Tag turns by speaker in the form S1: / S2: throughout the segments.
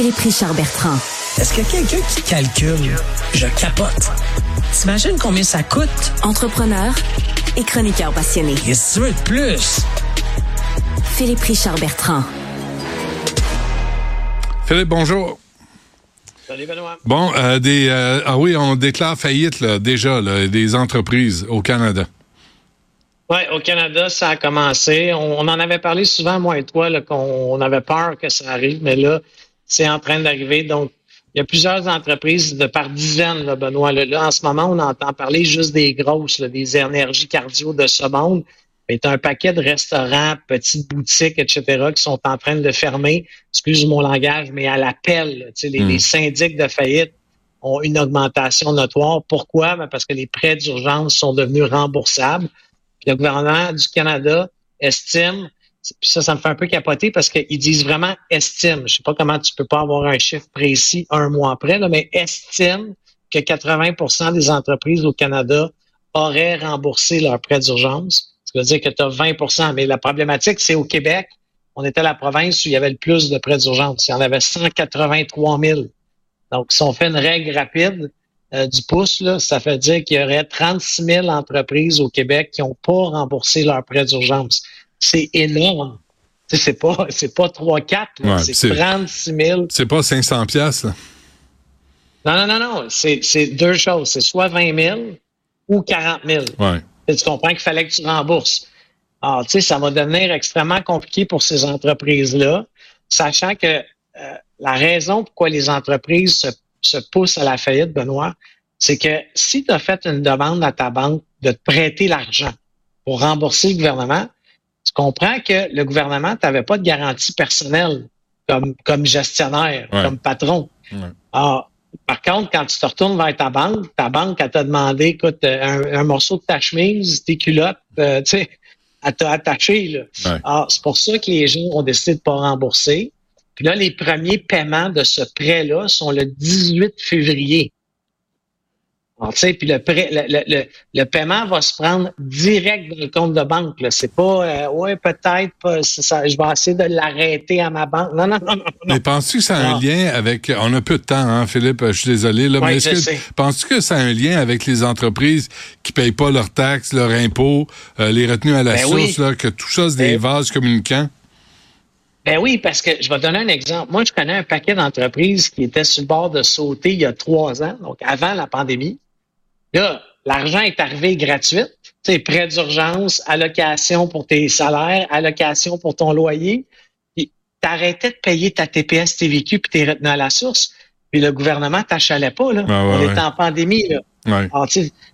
S1: Philippe Richard Bertrand.
S2: Est-ce que quelqu'un qui calcule, je capote. T'imagines combien ça coûte?
S1: Entrepreneur et chroniqueur passionné.
S2: Qu'est-ce que tu veux de plus?
S1: Philippe Richard Bertrand.
S3: Philippe, bonjour.
S4: Salut Benoît.
S3: Bon, euh, des, euh, ah oui, on déclare faillite là, déjà là, des entreprises au Canada.
S4: Oui, au Canada, ça a commencé. On, on en avait parlé souvent, moi et toi, là, qu'on avait peur que ça arrive, mais là, c'est en train d'arriver. Donc, il y a plusieurs entreprises de par dizaines, là, Benoît. Là, en ce moment, on entend parler juste des grosses, là, des énergies cardio de ce monde. Mais tu un paquet de restaurants, petites boutiques, etc., qui sont en train de fermer. Excuse mon langage, mais à l'appel. Les, mm. les syndics de faillite ont une augmentation notoire. Pourquoi? Ben parce que les prêts d'urgence sont devenus remboursables. Puis le gouvernement du Canada estime ça, ça me fait un peu capoter parce qu'ils disent vraiment estime. Je sais pas comment tu peux pas avoir un chiffre précis un mois après, là, mais estime que 80% des entreprises au Canada auraient remboursé leurs prêts d'urgence. Ça veut dire que tu as 20% Mais la problématique, c'est au Québec, on était la province où il y avait le plus de prêts d'urgence. Il y en avait 183 000. Donc, si on fait une règle rapide euh, du pouce, là, ça fait dire qu'il y aurait 36 000 entreprises au Québec qui n'ont pas remboursé leurs prêts d'urgence c'est énorme. C'est pas, c'est pas 3-4, c'est 36 000.
S3: C'est pas 500 pièces
S4: Non, non, non, non. C'est deux choses. C'est soit 20 000 ou 40 000.
S3: Ouais.
S4: Et tu comprends qu'il fallait que tu rembourses. Alors, tu sais, ça va devenir extrêmement compliqué pour ces entreprises-là, sachant que euh, la raison pourquoi les entreprises se, se poussent à la faillite, Benoît, c'est que si tu as fait une demande à ta banque de te prêter l'argent pour rembourser le gouvernement, tu comprends que le gouvernement n'avait pas de garantie personnelle comme, comme gestionnaire, comme patron. Ah, par contre, quand tu te retournes vers ta banque, ta banque, elle t'a demandé, écoute, un, morceau de ta chemise, tes culottes, euh, tu sais, elle t'a attaché. Là. Ah, c'est pour ça que les gens ont décidé de pas rembourser. Puis là, les premiers paiements de ce prêt-là sont le 18 février. Puis le, le, le, le, paiement va se prendre direct dans le compte de banque. C'est pas, euh, ouais, peut-être, je vais essayer de l'arrêter à ma banque. Non, non, non, non.
S3: Mais penses-tu que ça a un lien avec, on a peu de temps, hein, Philippe, je suis désolé, là, mais est-ce que, penses-tu que ça a un lien avec les entreprises qui payent pas leurs taxes, leurs impôts, euh, les retenues à la ben source, là, que tout ça, c'est des ben vases communicants?
S4: Ben oui, parce que je vais donner un exemple. Moi, je connais un paquet d'entreprises qui étaient sur le bord de sauter il y a trois ans, donc avant la pandémie. Là, l'argent est arrivé gratuit. Tu sais, prêt d'urgence, allocation pour tes salaires, allocation pour ton loyer. Puis t'arrêtais de payer ta TPS, TVQ puis t'es retenu à la source. Puis le gouvernement t'achalait pas, là. On était en pandémie, là.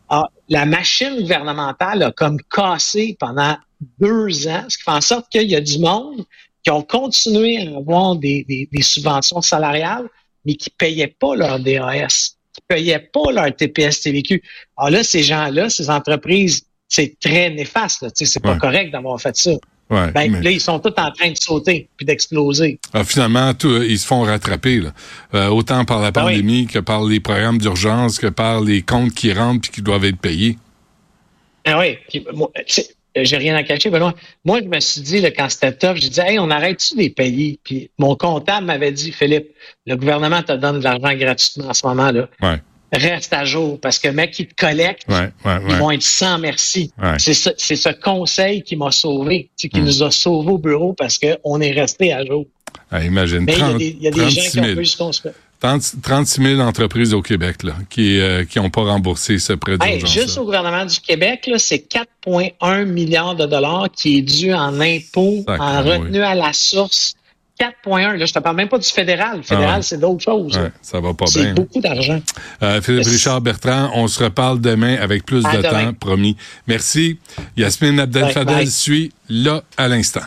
S4: Alors, la machine gouvernementale a comme cassé pendant deux ans, ce qui fait en sorte qu'il y a du monde qui ont continué à avoir des, des, des subventions salariales, mais qui payaient pas leur DAS qui payaient pas leur TPS TVQ. Alors là, ces gens-là, ces entreprises, c'est très néfaste. C'est pas correct d'avoir fait ça.
S3: Ouais,
S4: ben, Là, ils sont tous en train de sauter puis d'exploser.
S3: Ah, finalement, tout, ils se font rattraper, là. Euh, autant par la ben pandémie que par les programmes d'urgence, que par les comptes qui rentrent puis qui doivent être payés.
S4: Ah oui. Puis, euh, j'ai rien à cacher. Benoît. Moi, je me suis dit, là, quand c'était tough, je disais, hey, on arrête-tu des pays? Puis mon comptable m'avait dit, Philippe, le gouvernement te donne de l'argent gratuitement en ce moment-là.
S3: Ouais.
S4: Reste à jour, parce que mec, qui te collectent, ils vont être sans merci. C'est ce, ce, conseil qui m'a sauvé, qui mm. nous a sauvés au bureau parce qu'on est resté à jour.
S3: Ah, imagine, Mais il y a des, gens qui ont pu se 36 000 entreprises au Québec là, qui n'ont euh, pas remboursé ce prêt d'urgence.
S4: juste au gouvernement du Québec, c'est 4,1 milliards de dollars qui est dû en impôts, en retenue à la source. 4,1. Là, je te parle même pas du fédéral. Le fédéral, ah c'est d'autres choses.
S3: Ouais, ça va pas bien.
S4: C'est beaucoup d'argent.
S3: Euh, Philippe Richard Bertrand, on se reparle demain avec plus de temps, promis. Merci. Yasmine Abdel-Fadel suit là à l'instant.